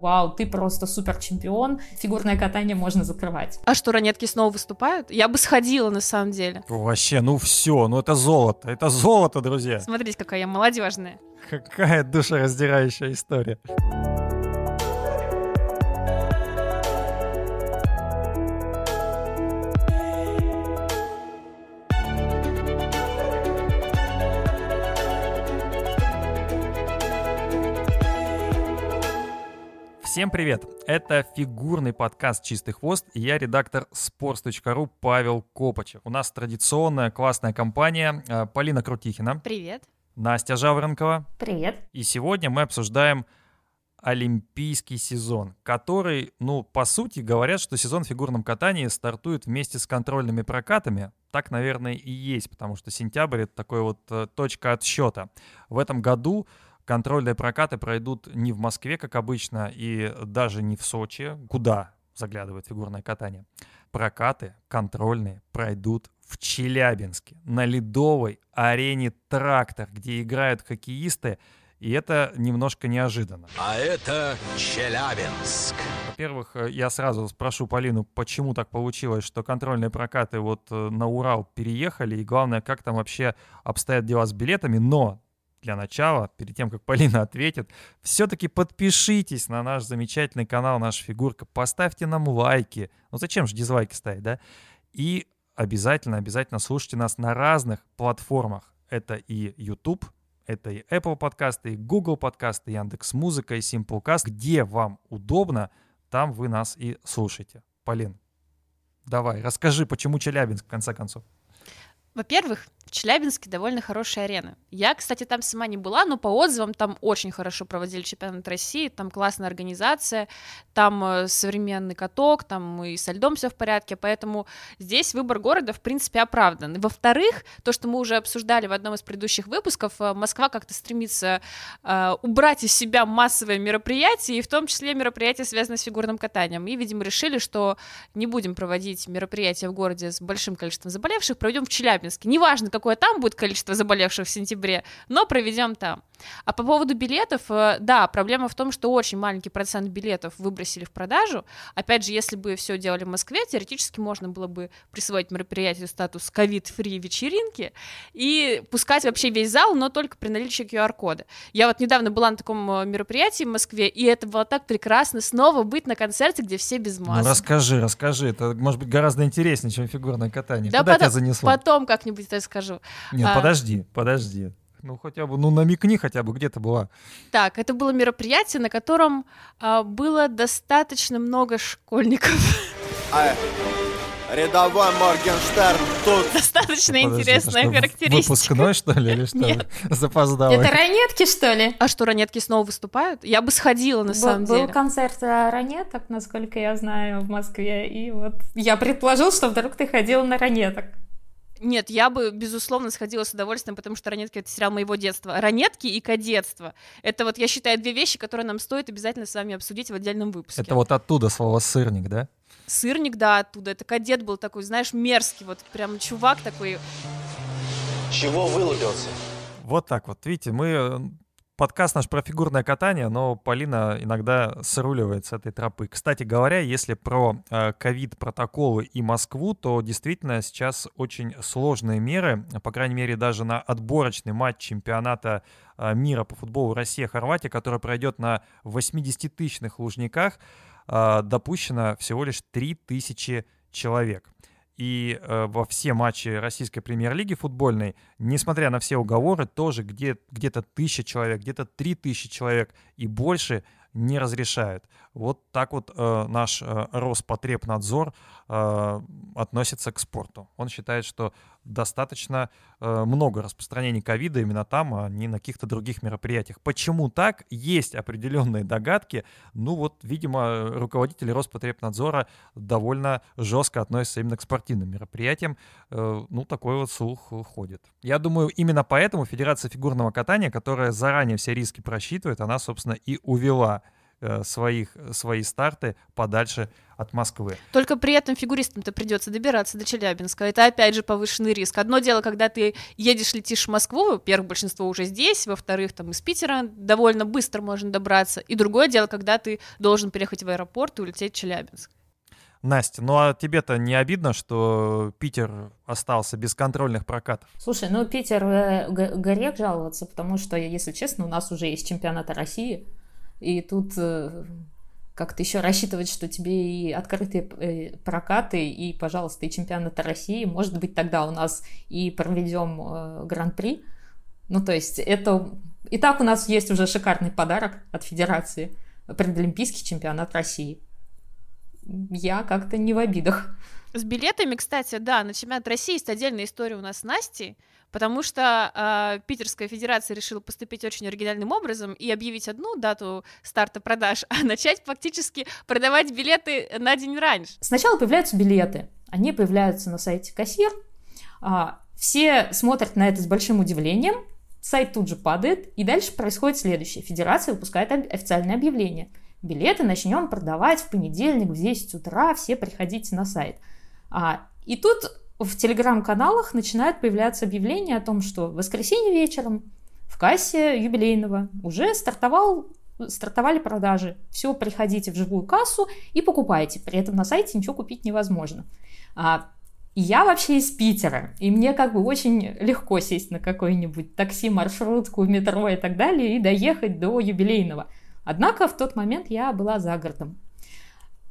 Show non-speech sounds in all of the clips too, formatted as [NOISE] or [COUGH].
Вау, ты просто супер чемпион, фигурное катание можно закрывать. А что, ранетки снова выступают? Я бы сходила, на самом деле. Вообще, ну все, ну это золото, это золото, друзья. Смотрите, какая я молодежная. Какая душераздирающая история. Всем привет! Это фигурный подкаст «Чистый хвост» и я редактор sports.ru Павел Копачев. У нас традиционная классная компания э, Полина Крутихина. Привет. Настя Жаворонкова. Привет. И сегодня мы обсуждаем олимпийский сезон, который, ну, по сути, говорят, что сезон в фигурном катании стартует вместе с контрольными прокатами. Так, наверное, и есть, потому что сентябрь — это такой вот э, точка отсчета. В этом году Контрольные прокаты пройдут не в Москве, как обычно, и даже не в Сочи, куда заглядывает фигурное катание. Прокаты контрольные пройдут в Челябинске, на ледовой арене «Трактор», где играют хоккеисты, и это немножко неожиданно. А это Челябинск. Во-первых, я сразу спрошу Полину, почему так получилось, что контрольные прокаты вот э, на Урал переехали, и главное, как там вообще обстоят дела с билетами, но для начала, перед тем, как [LAUGHS] Полина ответит, все-таки подпишитесь на наш замечательный канал «Наша фигурка», поставьте нам лайки. Ну зачем же дизлайки ставить, да? И обязательно, обязательно слушайте нас на разных платформах. Это и YouTube, это и Apple подкасты, и Google подкасты, Яндекс Музыка, и Simplecast. Где вам удобно, там вы нас и слушаете. Полин, давай, расскажи, почему Челябинск, в конце концов. Во-первых, в Челябинске довольно хорошая арена. Я, кстати, там сама не была, но по отзывам там очень хорошо проводили чемпионат России, там классная организация, там э, современный каток, там и со льдом все в порядке, поэтому здесь выбор города, в принципе, оправдан. Во-вторых, то, что мы уже обсуждали в одном из предыдущих выпусков, э, Москва как-то стремится э, убрать из себя массовые мероприятия, и в том числе мероприятия, связанные с фигурным катанием. И, видимо, решили, что не будем проводить мероприятия в городе с большим количеством заболевших, проведем в Челябинске. Неважно, какое там будет количество заболевших в сентябре, но проведем там. А по поводу билетов, э, да, проблема в том, что очень маленький процент билетов выбросили в продажу. Опять же, если бы все делали в Москве, теоретически можно было бы присвоить мероприятию статус ковид-фри вечеринки и пускать вообще весь зал, но только при наличии QR-кода. Я вот недавно была на таком э, мероприятии в Москве, и это было так прекрасно снова быть на концерте, где все без масок. Ну расскажи, расскажи, это может быть гораздо интереснее, чем фигурное катание. Да Куда потом, тебя занесло? Потом как-нибудь расскажу. Нет, а... подожди, подожди. Ну, хотя бы, ну, намекни хотя бы, где ты была. Так, это было мероприятие, на котором а, было достаточно много школьников. А, рядовой Моргенштерн тут. [LAUGHS] Достаточно Подожди, интересная что, характеристика. Выпускной, что ли, или [LAUGHS] что? Нет. [LAUGHS] Запоздал. Это ранетки, что ли? А что, ранетки снова выступают? Я бы сходила, на был, самом был деле. Был концерт ранеток, насколько я знаю, в Москве, и вот я предположил, что вдруг ты ходила на ранеток. Нет, я бы, безусловно, сходила с удовольствием, потому что «Ранетки» — это сериал моего детства. «Ранетки» и «Кадетство» — это вот, я считаю, две вещи, которые нам стоит обязательно с вами обсудить в отдельном выпуске. Это вот оттуда слово «сырник», да? Сырник, да, оттуда. Это кадет был такой, знаешь, мерзкий, вот прям чувак такой. Чего вылупился? Вот так вот. Видите, мы э, подкаст наш про фигурное катание, но Полина иногда сруливает с этой тропы. Кстати говоря, если про э, ковид-протоколы и Москву, то действительно сейчас очень сложные меры, по крайней мере даже на отборочный матч чемпионата э, мира по футболу Россия-Хорватия, который пройдет на 80-тысячных Лужниках, э, допущено всего лишь 3000 человек и э, во все матчи российской премьер-лиги футбольной, несмотря на все уговоры, тоже где, где-то тысяча человек, где-то три тысячи человек и больше не разрешают. Вот так вот э, наш э, Роспотребнадзор э, относится к спорту. Он считает, что достаточно э, много распространений ковида именно там, а не на каких-то других мероприятиях. Почему так? Есть определенные догадки. Ну вот, видимо, руководители Роспотребнадзора довольно жестко относятся именно к спортивным мероприятиям. Э, ну, такой вот слух ходит. Я думаю, именно поэтому Федерация фигурного катания, которая заранее все риски просчитывает, она, собственно, и увела своих, свои старты подальше от Москвы. Только при этом фигуристам-то придется добираться до Челябинска. Это опять же повышенный риск. Одно дело, когда ты едешь, летишь в Москву, во-первых, большинство уже здесь, во-вторых, там из Питера довольно быстро можно добраться. И другое дело, когда ты должен переехать в аэропорт и улететь в Челябинск. Настя, ну а тебе-то не обидно, что Питер остался без контрольных прокатов? Слушай, ну Питер э, г- грех жаловаться, потому что, если честно, у нас уже есть чемпионат России, и тут э, как-то еще рассчитывать, что тебе и открытые э, прокаты, и, пожалуйста, и чемпионат России, может быть, тогда у нас и проведем э, гран-при. Ну, то есть это... И так у нас есть уже шикарный подарок от Федерации, предолимпийский чемпионат России я как-то не в обидах. С билетами, кстати, да, на чемпионат России есть отдельная история у нас с Настей, потому что э, Питерская федерация решила поступить очень оригинальным образом и объявить одну дату старта продаж, [LAUGHS] а начать фактически продавать билеты на день раньше. Сначала появляются билеты, они появляются на сайте кассир, а, все смотрят на это с большим удивлением, сайт тут же падает, и дальше происходит следующее. Федерация выпускает официальное объявление – билеты начнем продавать в понедельник в 10 утра, все приходите на сайт. А, и тут в телеграм-каналах начинают появляться объявления о том, что в воскресенье вечером в кассе юбилейного уже стартовал, стартовали продажи. Все, приходите в живую кассу и покупайте. При этом на сайте ничего купить невозможно. А, я вообще из Питера, и мне как бы очень легко сесть на какой-нибудь такси, маршрутку, метро и так далее и доехать до юбилейного. Однако в тот момент я была за городом.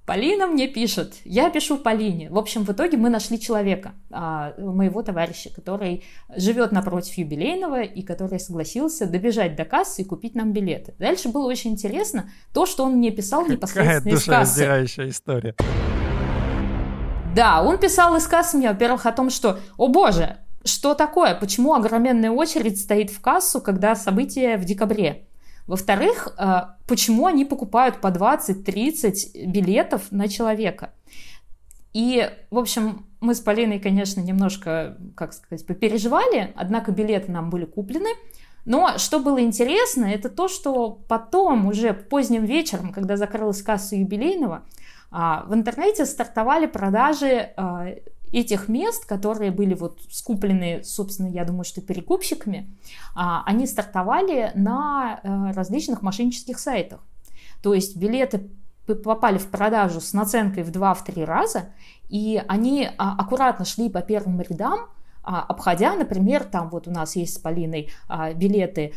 Полина мне пишет, я пишу Полине. В общем, в итоге мы нашли человека, а, моего товарища, который живет напротив юбилейного и который согласился добежать до кассы и купить нам билеты. Дальше было очень интересно то, что он мне писал непосредственно Какая из кассы. душераздирающая история. Да, он писал из кассы мне, во-первых, о том, что, о боже, что такое, почему огроменная очередь стоит в кассу, когда событие в декабре? Во-вторых, э, почему они покупают по 20-30 билетов на человека? И, в общем, мы с Полиной, конечно, немножко, как сказать, попереживали, однако билеты нам были куплены. Но что было интересно, это то, что потом, уже поздним вечером, когда закрылась касса юбилейного, а, в интернете стартовали продажи а, этих мест, которые были вот скуплены, собственно, я думаю, что перекупщиками, а, они стартовали на э, различных мошеннических сайтах. То есть билеты попали в продажу с наценкой в 2-3 раза, и они а, аккуратно шли по первым рядам, а, обходя, например, там вот у нас есть с Полиной билеты.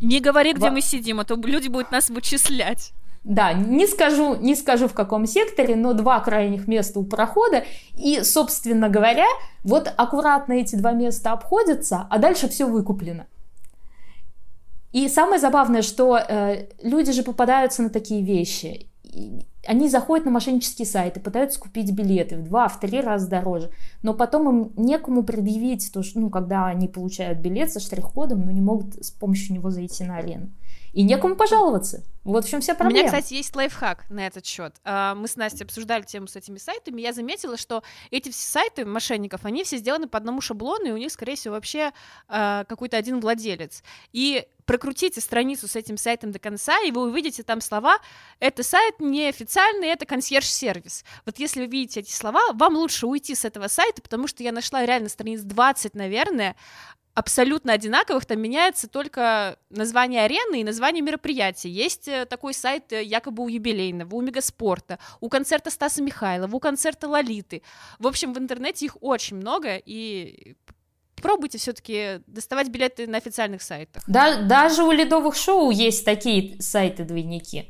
Не говори, где в... мы сидим, а то люди будут нас вычислять. Да, не скажу, не скажу в каком секторе, но два крайних места у прохода. И, собственно говоря, вот аккуратно эти два места обходятся, а дальше все выкуплено. И самое забавное, что э, люди же попадаются на такие вещи. И они заходят на мошеннические сайты, пытаются купить билеты в два, в три раза дороже, но потом им некому предъявить то, что, ну, когда они получают билет со штрих-кодом, но не могут с помощью него зайти на арену и некому пожаловаться. Вот в чем вся проблема. У меня, кстати, есть лайфхак на этот счет. А, мы с Настей обсуждали тему с этими сайтами. Я заметила, что эти все сайты мошенников, они все сделаны по одному шаблону, и у них, скорее всего, вообще а, какой-то один владелец. И прокрутите страницу с этим сайтом до конца, и вы увидите там слова «это сайт неофициальный, это консьерж-сервис». Вот если вы видите эти слова, вам лучше уйти с этого сайта, потому что я нашла реально страниц 20, наверное, абсолютно одинаковых, там меняется только название арены и название мероприятия. Есть э, такой сайт э, якобы у юбилейного, у Мегаспорта, у концерта Стаса Михайлова, у концерта Лолиты. В общем, в интернете их очень много, и пробуйте все-таки доставать билеты на официальных сайтах. Да, даже у ледовых шоу есть такие сайты-двойники.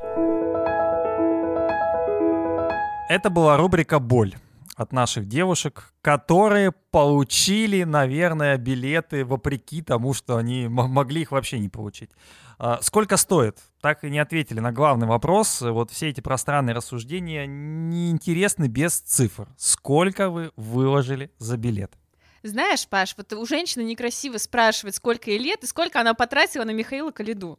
Это была рубрика «Боль» от наших девушек, которые получили, наверное, билеты вопреки тому, что они могли их вообще не получить. А, сколько стоит? Так и не ответили на главный вопрос. Вот все эти пространные рассуждения неинтересны без цифр. Сколько вы выложили за билет? Знаешь, Паш, вот у женщины некрасиво спрашивать, сколько ей лет и сколько она потратила на Михаила Калиду.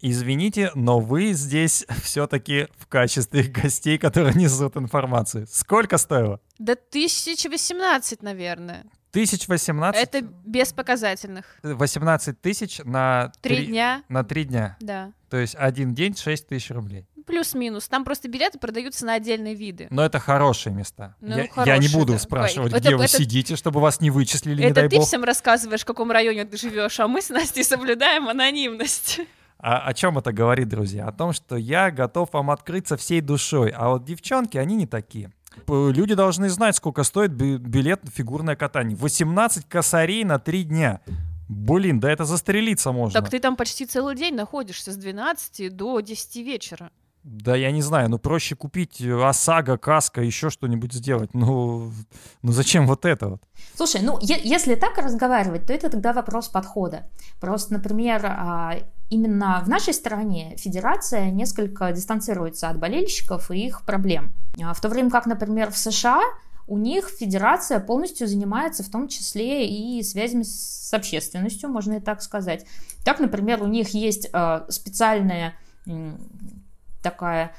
Извините, но вы здесь [LAUGHS] все-таки в качестве [LAUGHS] гостей, которые несут информацию. Сколько стоило? Да 1018, наверное. 1018? Это без показательных. 18 тысяч на... Три дня. На три дня? Да. То есть один день 6 тысяч рублей. Плюс-минус. Там просто билеты продаются на отдельные виды. Но это хорошие места. Ну, я, я хорошие, не буду да. спрашивать, Это- где вы это- сидите, чтобы вас не вычислили, не Это дай ты бог. всем рассказываешь, в каком районе ты живешь, а мы с Настей соблюдаем анонимность. А о чем это говорит, друзья? О том, что я готов вам открыться всей душой, а вот девчонки, они не такие. Люди должны знать, сколько стоит би- билет на фигурное катание. 18 косарей на 3 дня. Блин, да это застрелиться можно. Так ты там почти целый день находишься с 12 до 10 вечера. Да я не знаю, ну проще купить э, ОСАГО, каска, еще что-нибудь сделать. Ну, ну зачем вот это вот? Слушай, ну е- если так разговаривать, то это тогда вопрос подхода. Просто, например, а, именно в нашей стране федерация несколько дистанцируется от болельщиков и их проблем. А, В то время как, например, в США у них федерация полностью занимается в том числе и связями с общественностью, можно и так сказать. Так, например, у них есть а, специальная такая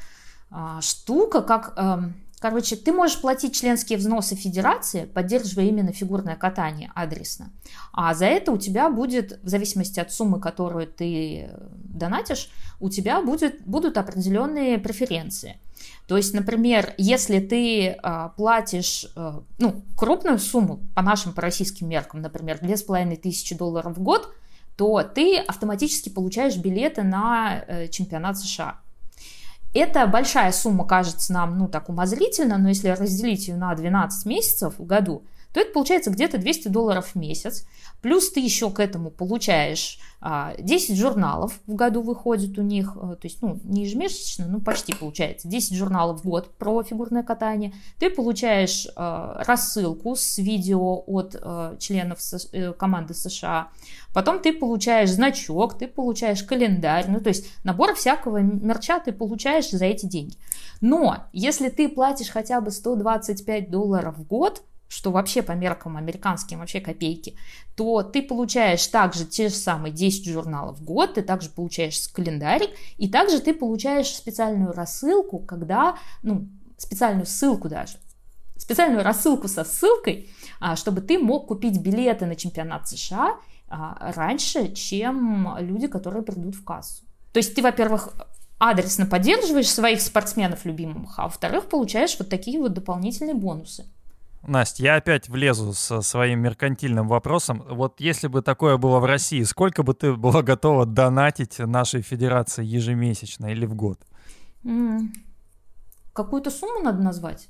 а, штука, как, эм, короче, ты можешь платить членские взносы федерации, поддерживая именно фигурное катание адресно, а за это у тебя будет, в зависимости от суммы, которую ты э, донатишь, у тебя будет, будут определенные преференции. То есть, например, если ты а, платишь а, ну, крупную сумму по нашим, по российским меркам, например, 2500 долларов в год, то ты автоматически получаешь билеты на э, чемпионат США. Это большая сумма кажется нам, ну, так умозрительно, но если разделить ее на 12 месяцев в году, то это получается где-то 200 долларов в месяц. Плюс ты еще к этому получаешь а, 10 журналов в году выходит у них, а, то есть, ну, не ежемесячно, ну, почти получается, 10 журналов в год про фигурное катание. Ты получаешь а, рассылку с видео от а, членов э, команды США. Потом ты получаешь значок, ты получаешь календарь, ну, то есть набор всякого мерча ты получаешь за эти деньги. Но если ты платишь хотя бы 125 долларов в год, что вообще по меркам американским вообще копейки, то ты получаешь также те же самые 10 журналов в год, ты также получаешь календарик, и также ты получаешь специальную рассылку, когда, ну, специальную ссылку даже, специальную рассылку со ссылкой, а, чтобы ты мог купить билеты на чемпионат США а, раньше, чем люди, которые придут в кассу. То есть ты, во-первых, адресно поддерживаешь своих спортсменов любимых, а во-вторых, получаешь вот такие вот дополнительные бонусы. Настя, я опять влезу со своим меркантильным вопросом. Вот если бы такое было в России, сколько бы ты была готова донатить нашей федерации ежемесячно или в год? М. Какую-то сумму надо назвать?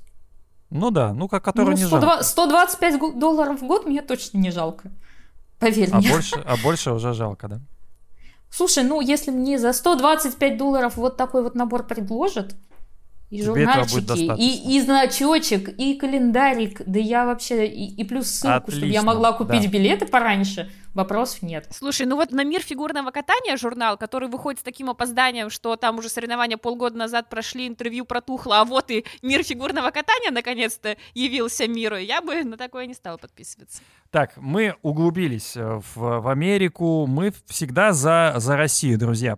Ну да, ну как которую Ну, не 102 жалко. 125 гу- долларов в год мне точно не жалко. Поверь А мне. больше, а больше уже жалко, да? Слушай, ну если мне за 125 долларов вот такой вот набор предложат, и журнальчики, и, и значочек, и календарик, да я вообще, и, и плюс ссылку, чтобы я Отлично, могла купить да. билеты пораньше, вопросов нет. Слушай, ну вот на мир фигурного катания журнал, который выходит с таким опозданием, что там уже соревнования полгода назад прошли, интервью протухло, а вот и мир фигурного катания наконец-то явился миру, я бы на такое не стала подписываться. Так, мы углубились э, в, в Америку. Мы всегда за, за Россию, друзья.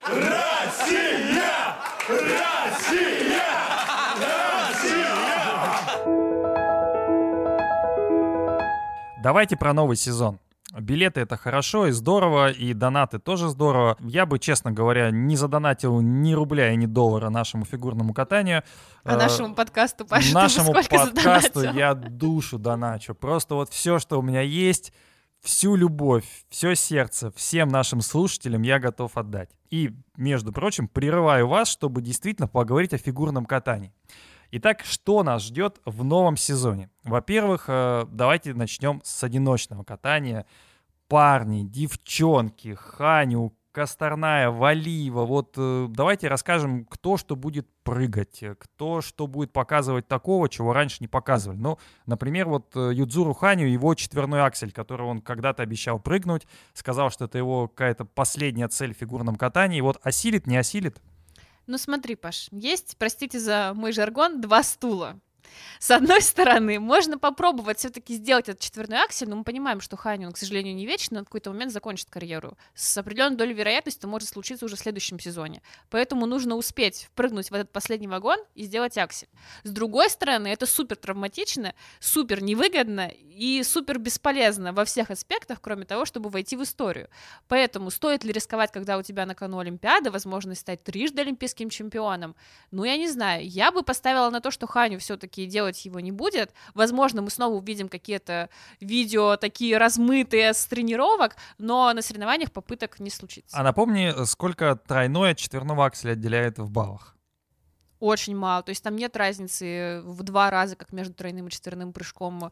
Давайте про новый сезон. Билеты это хорошо и здорово, и донаты тоже здорово. Я бы, честно говоря, не задонатил ни рубля и ни доллара нашему фигурному катанию. А Э, нашему подкасту, Паша, нашему подкасту задонатил? я душу доначу. Просто вот все, что у меня есть, всю любовь, все сердце всем нашим слушателям я готов отдать. И, между прочим, прерываю вас, чтобы действительно поговорить о фигурном катании. Итак, что нас ждет в новом сезоне? Во-первых, э, давайте начнем с одиночного катания. Парни, девчонки, Ханю, Косторная, Валиева. Вот э, давайте расскажем, кто что будет прыгать, э, кто что будет показывать такого, чего раньше не показывали. Ну, например, вот Юдзуру Ханю, его четверной аксель, который он когда-то обещал прыгнуть, сказал, что это его какая-то последняя цель в фигурном катании. Вот осилит, не осилит? Ну смотри, Паш, есть, простите за мой жаргон, два стула. С одной стороны, можно попробовать все-таки сделать этот четверной аксель, но мы понимаем, что Ханю, он, к сожалению, не вечный, он в какой-то момент закончит карьеру. С определенной долей вероятности это может случиться уже в следующем сезоне. Поэтому нужно успеть впрыгнуть в этот последний вагон и сделать аксель. С другой стороны, это супер травматично, супер невыгодно и супер бесполезно во всех аспектах, кроме того, чтобы войти в историю. Поэтому стоит ли рисковать, когда у тебя на кону Олимпиада, возможность стать трижды олимпийским чемпионом? Ну, я не знаю. Я бы поставила на то, что Ханю все-таки делать его не будет. Возможно, мы снова увидим какие-то видео такие размытые с тренировок, но на соревнованиях попыток не случится. А напомни, сколько тройной от четверного акселя отделяет в баллах? Очень мало. То есть там нет разницы в два раза, как между тройным и четверным прыжком э,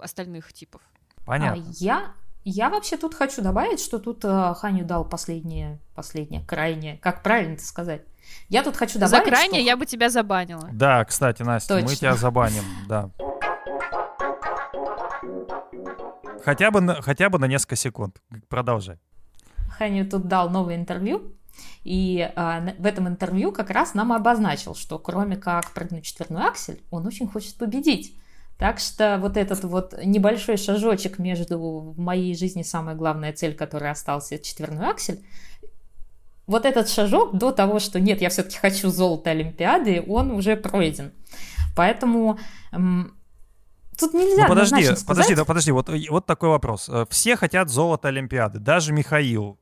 остальных типов. Понятно. А я, я вообще тут хочу добавить, что тут э, Ханю дал последнее, последнее, крайнее. Как правильно это сказать? Я тут хочу добавить, За крайнее что... я бы тебя забанила. Да, кстати, Настя, мы Точно. тебя забаним, да. Хотя бы, на, хотя бы на несколько секунд. Продолжай. Ханю тут дал новое интервью, и на- в этом интервью как раз нам обозначил, что кроме как прыгнуть четверной аксель, он очень хочет победить. Так что вот этот вот небольшой шажочек между в моей жизни самая главная цель, которая остался, четверной аксель, вот этот шажок до того, что нет, я все-таки хочу золото Олимпиады, он уже пройден. Поэтому тут нельзя Ну, подожди, подожди, да, подожди, вот, вот такой вопрос. Э, Все хотят золото Олимпиады, даже Михаил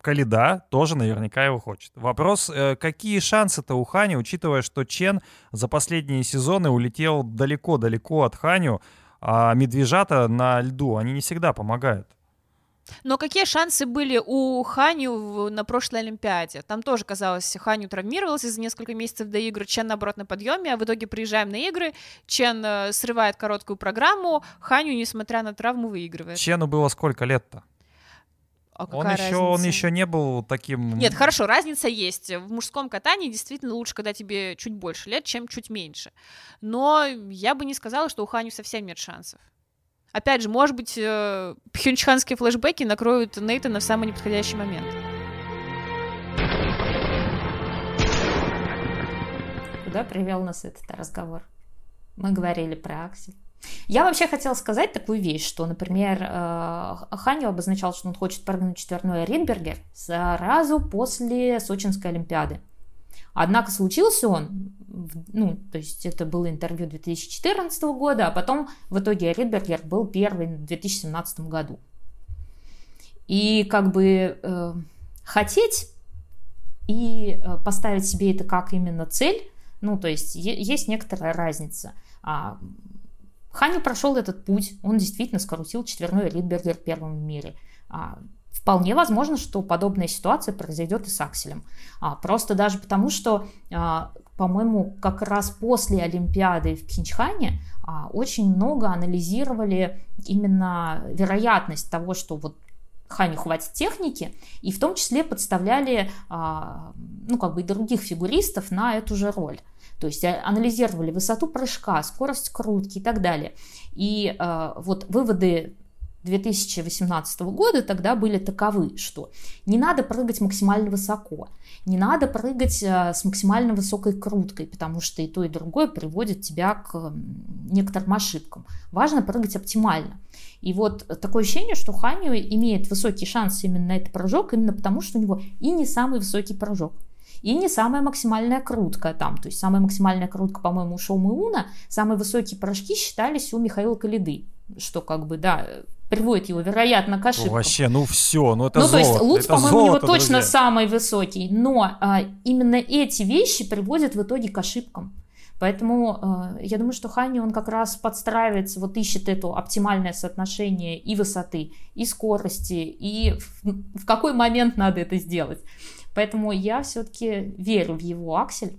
Калида тоже наверняка его хочет. Вопрос, э, какие шансы-то у Хани, учитывая, что Чен за последние сезоны улетел далеко-далеко от Ханю, а медвежата на льду, они не всегда помогают. Но какие шансы были у Ханю на прошлой Олимпиаде? Там тоже, казалось, Ханю травмировался за несколько месяцев до игр, Чен, наоборот, на подъеме, а в итоге приезжаем на игры, Чен э, срывает короткую программу, Ханю, несмотря на травму, выигрывает. Чену было сколько лет-то? А Он какая еще, он разница? еще не был таким... Нет, хорошо, разница есть. В мужском катании действительно лучше, когда тебе чуть больше лет, чем чуть меньше. Но я бы не сказала, что у Ханю совсем нет шансов. Опять же, может быть, э, пхенчханские флешбеки накроют Нейтана в самый неподходящий момент. Куда привел нас этот разговор? Мы говорили про Аксель. Я вообще хотела сказать такую вещь, что, например, э, Ханю обозначал, что он хочет прыгнуть четверной Ридбергер сразу после Сочинской Олимпиады. Однако случился он, ну, то есть это было интервью 2014 года, а потом в итоге Ридбергер был первый в 2017 году. И как бы э, хотеть и э, поставить себе это как именно цель, ну, то есть есть некоторая разница. А, Ханю прошел этот путь, он действительно скрутил четверной Ридбергер первым в мире. А, Вполне возможно, что подобная ситуация произойдет и с Акселем. А, Просто даже потому, что, а, по-моему, как раз после Олимпиады в Пхенчхане а, очень много анализировали именно вероятность того, что вот Ханю хватит техники, и в том числе подставляли ну, как бы и других фигуристов на эту же роль. То есть а, анализировали высоту прыжка, скорость крутки и так далее. И а, вот выводы 2018 года тогда были таковы, что не надо прыгать максимально высоко, не надо прыгать а, с максимально высокой круткой, потому что и то, и другое приводит тебя к некоторым ошибкам. Важно прыгать оптимально. И вот такое ощущение, что Ханю имеет высокий шанс именно на этот прыжок, именно потому что у него и не самый высокий прыжок, и не самая максимальная крутка там. То есть самая максимальная крутка, по-моему, у Шоу Уна, самые высокие прыжки считались у Михаила Калиды, что как бы, да, приводит его, вероятно, к ошибкам. Вообще, ну все, ну это ну, золото. то есть Луц, по-моему, у него точно друзья. самый высокий, но а, именно эти вещи приводят в итоге к ошибкам. Поэтому э, я думаю, что Хани, он как раз подстраивается, вот ищет это оптимальное соотношение и высоты, и скорости, и в, в какой момент надо это сделать. Поэтому я все-таки верю в его аксель.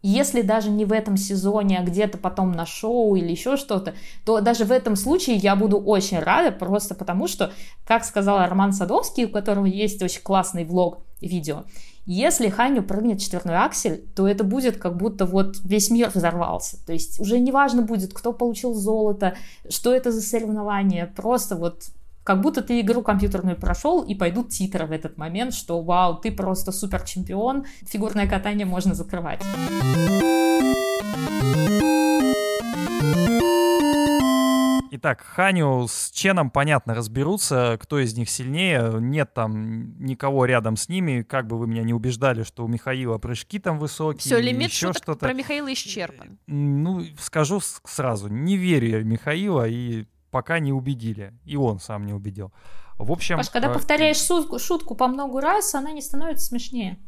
Если даже не в этом сезоне, а где-то потом на шоу или еще что-то, то даже в этом случае я буду очень рада, просто потому что, как сказал Роман Садовский, у которого есть очень классный влог видео, если Ханю прыгнет четверной аксель, то это будет как будто вот весь мир взорвался. То есть уже не важно будет, кто получил золото, что это за соревнование, просто вот как будто ты игру компьютерную прошел, и пойдут титры в этот момент, что вау, ты просто супер чемпион, фигурное катание можно закрывать. Итак, Ханю с Ченом, понятно, разберутся, кто из них сильнее. Нет там никого рядом с ними. Как бы вы меня не убеждали, что у Михаила прыжки там высокие. Все, лимит еще что-то. про Михаила исчерпан. Ну, скажу сразу, не верю я в Михаила, и пока не убедили. И он сам не убедил. В общем... Паш, когда э, повторяешь шутку, шутку по много раз, она не становится смешнее.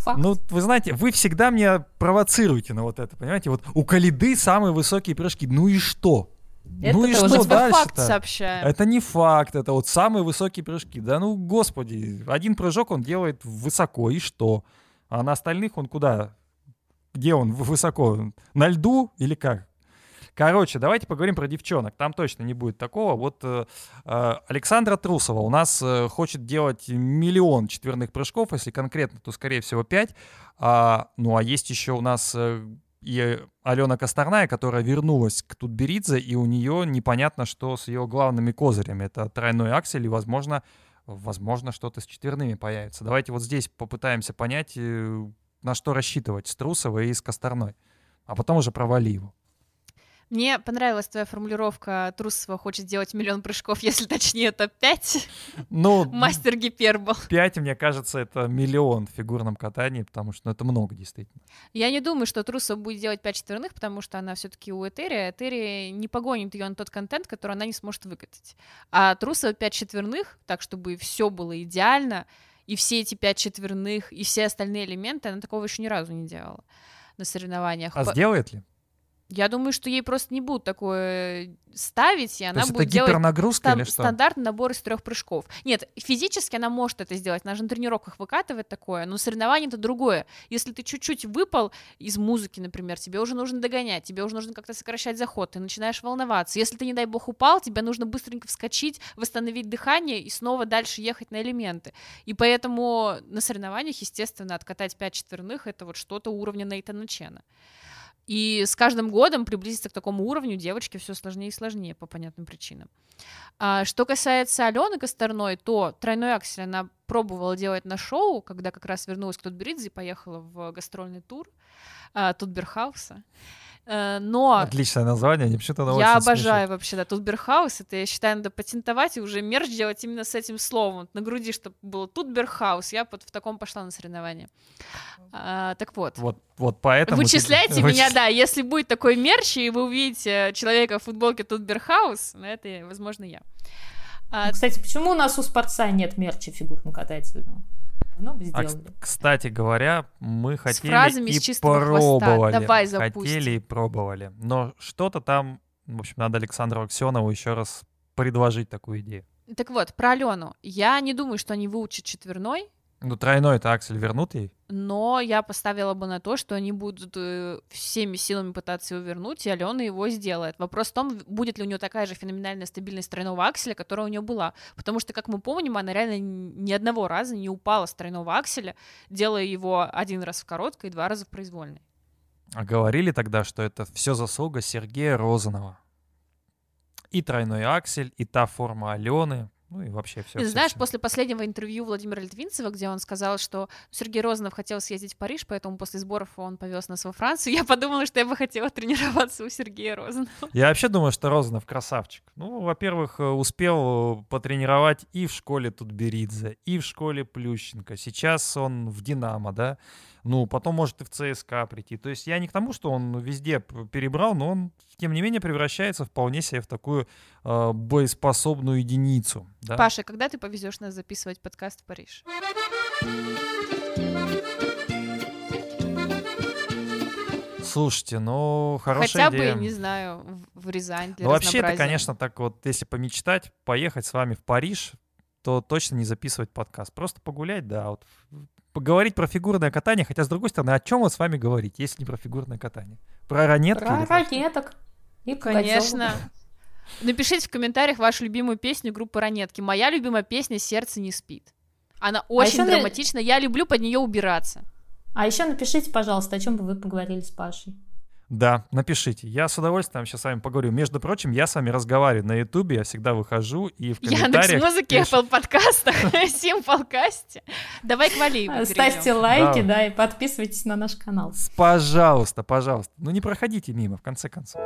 Факт. Ну, вы знаете, вы всегда меня провоцируете на вот это, понимаете? Вот у Калиды самые высокие прыжки. Ну и что? Это ну и что. Тебе факт сообщаю. Это не факт, это вот самые высокие прыжки. Да ну, господи, один прыжок он делает высоко, и что? А на остальных он куда? Где он высоко? На льду или как? Короче, давайте поговорим про девчонок. Там точно не будет такого. Вот э, э, Александра Трусова у нас э, хочет делать миллион четверных прыжков. Если конкретно, то, скорее всего, 5. А, ну, а есть еще у нас э, и Алена Косторная, которая вернулась к Тутберидзе, и у нее непонятно, что с ее главными козырями. Это тройной аксель, и, возможно, возможно, что-то с четверными появится. Давайте вот здесь попытаемся понять, э, на что рассчитывать с Трусовой и с Косторной. А потом уже про Валиеву. Мне понравилась твоя формулировка Трусова хочет сделать миллион прыжков, если точнее топ-5. Ну, [LAUGHS] Мастер гипербол. 5, мне кажется, это миллион в фигурном катании, потому что ну, это много действительно. Я не думаю, что Трусова будет делать 5 четверных, потому что она все-таки у Этери. Этери не погонит ее на тот контент, который она не сможет выкатить. А Трусова 5 четверных, так чтобы все было идеально, и все эти 5 четверных, и все остальные элементы, она такого еще ни разу не делала на соревнованиях. А По- сделает ли? Я думаю, что ей просто не будут такое ставить, и То она есть это будет делать гипернагрузка стан- или что? стандартный набор из трех прыжков. Нет, физически она может это сделать, она же на тренировках выкатывает такое, но соревнование это другое. Если ты чуть-чуть выпал из музыки, например, тебе уже нужно догонять, тебе уже нужно как-то сокращать заход, ты начинаешь волноваться. Если ты, не дай бог, упал, тебе нужно быстренько вскочить, восстановить дыхание и снова дальше ехать на элементы. И поэтому на соревнованиях, естественно, откатать 5 четверных это вот что-то уровня Нейтана Чена. И с каждым годом приблизиться к такому уровню девочке все сложнее и сложнее по понятным причинам. А, что касается Алены Косторной, то тройной аксель она пробовала делать на шоу, когда как раз вернулась к Тутберидзе и поехала в гастрольный тур а, Тутберхауса. Э, Но Отличное название, мне почему-то оно я очень обожаю вообще, да, Тутберхаус, это, я считаю, надо патентовать и уже мерч делать именно с этим словом. Вот на груди, чтобы было Тутберхаус, я вот в таком пошла на соревнования. А, так вот. Вот, вот поэтому... ты- Вычисляйте [LAUGHS] меня, вычис- да, если будет такой мерч, и вы увидите человека в футболке Тутберхаус, это, возможно, я. А, Кстати, почему у нас у спорца нет мерча фигурно-катательного? Давно бы А, сделали. кс- кстати говоря, мы хотели фразами и с чистого хвоста. пробовали. Давай запустим. хотели и пробовали. Но что-то там, в общем, надо Александру Аксенову еще раз предложить такую идею. так вот, про Алену. Я не думаю, что они выучат четверной, Ну, тройной-то аксель вернут ей? но я поставила бы на то, что они будут э, всеми силами пытаться его вернуть, и Алена его сделает. Вопрос в том, будет ли у нее такая же феноменальная стабильность тройного акселя, которая у нее была. Потому что, как мы помним, она реально ни одного раза не упала с тройного акселя, делая его один раз в короткой и два раза в произвольной. А говорили тогда, что это все заслуга Сергея Розанова. И тройной аксель, и та форма Алены, ну и вообще все. Ты знаешь, после последнего интервью Владимира Литвинцева, где он сказал, что Сергей Розанов хотел съездить в Париж, поэтому после сборов он повез нас во Францию, я подумала, что я бы хотела тренироваться у Сергея Розанова. Я вообще думаю, что Розанов красавчик. Ну, во-первых, э, успел э, потренировать и в школе Тутберидзе, и в школе Плющенко. Сейчас он в «Динамо», да? Ну, потом может и в ЦСКА прийти. То есть я не к тому, что он везде перебрал, но он, тем не менее, превращается вполне себе в такую э, боеспособную единицу. Да? Паша, когда ты повезешь нас записывать подкаст в Париж? Слушайте, ну, хорошая Хотя идея. бы, не знаю, в Рязань для Ну, вообще, это, конечно, так вот, если помечтать, поехать с вами в Париж, то точно не записывать подкаст. Просто погулять, да, вот поговорить про фигурное катание, хотя, с другой стороны, о чем вот с вами говорить, если не про фигурное катание? Про ранетки? Про ранеток. И Конечно. Напишите в комментариях вашу любимую песню группы Ранетки. Моя любимая песня «Сердце не спит». Она очень ещё на- драматична, я люблю под нее убираться. А еще напишите, пожалуйста, о чем бы вы поговорили с Пашей. Да, напишите. Я с удовольствием сейчас с вами поговорю. Между прочим, я с вами разговариваю на Ютубе, я всегда выхожу и в Яндекс комментариях... Музыки, пишу- Apple подкастах, [LAUGHS] Симполкасте. Давай к Валиеву Ставьте лайки, Да. да, и подписывайтесь на наш канал. Пожалуйста, пожалуйста. Ну не проходите мимо, в конце концов.